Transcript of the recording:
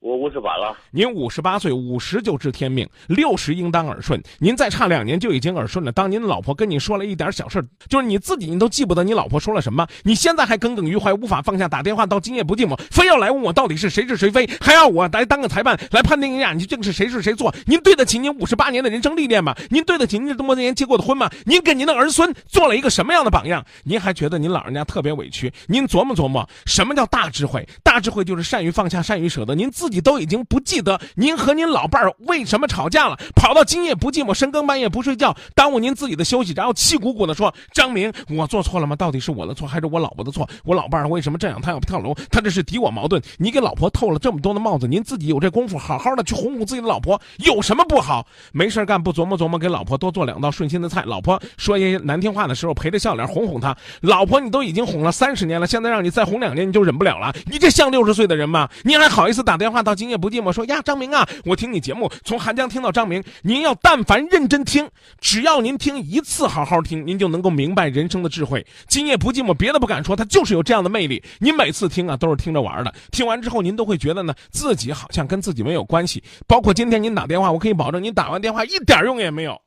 我五十八了。您五十八岁，五十就知天命，六十应当耳顺。您再差两年就已经耳顺了。当您老婆跟你说了一点小事，就是你自己你都记不得你老婆说了什么，你现在还耿耿于怀，无法放下，打电话到今夜不寂寞，非要来问我到底是谁是谁非，还要我来当个裁判来判定一下你这个是谁是谁错？您对得起您五十八年的人生历练吗？您对得起您这么多年结过的婚吗？您给您的儿孙做了一个什么样的榜样？您还觉得您老人家特别委屈？您琢磨琢磨，什么叫大智慧？大智慧就是善于放下，善于舍得。您自己都已经不记得您和您老伴儿为什么吵架了，跑到今夜不寂寞，深更半夜不睡觉，耽误您自己的休息，然后气鼓鼓的说：“张明，我做错了吗？到底是我的错还是我老婆的错？我老伴儿为什么这样？他要跳楼，他这是敌我矛盾。你给老婆透了这么多的帽子，您自己有这功夫，好好的去哄哄自己的老婆，有什么不好？没事干不琢磨琢磨，给老婆多做两道顺心的菜。老婆说些难听话的时候，陪着笑脸哄哄她。老婆，你都已经哄了三十年了，现在让你再哄两年，你就忍不了了？你这像六十岁的人吗？您还好意思打电话到今夜不寂寞说呀，张明啊，我听你节目从韩江听到张明，您要但凡认真听，只要您听一次，好好听，您就能够明白人生的智慧。今夜不寂寞，别的不敢说，他就是有这样的魅力。您每次听啊，都是听着玩的，听完之后您都会觉得呢，自己好像跟自己没有关系。包括今天您打电话，我可以保证您打完电话一点用也没有。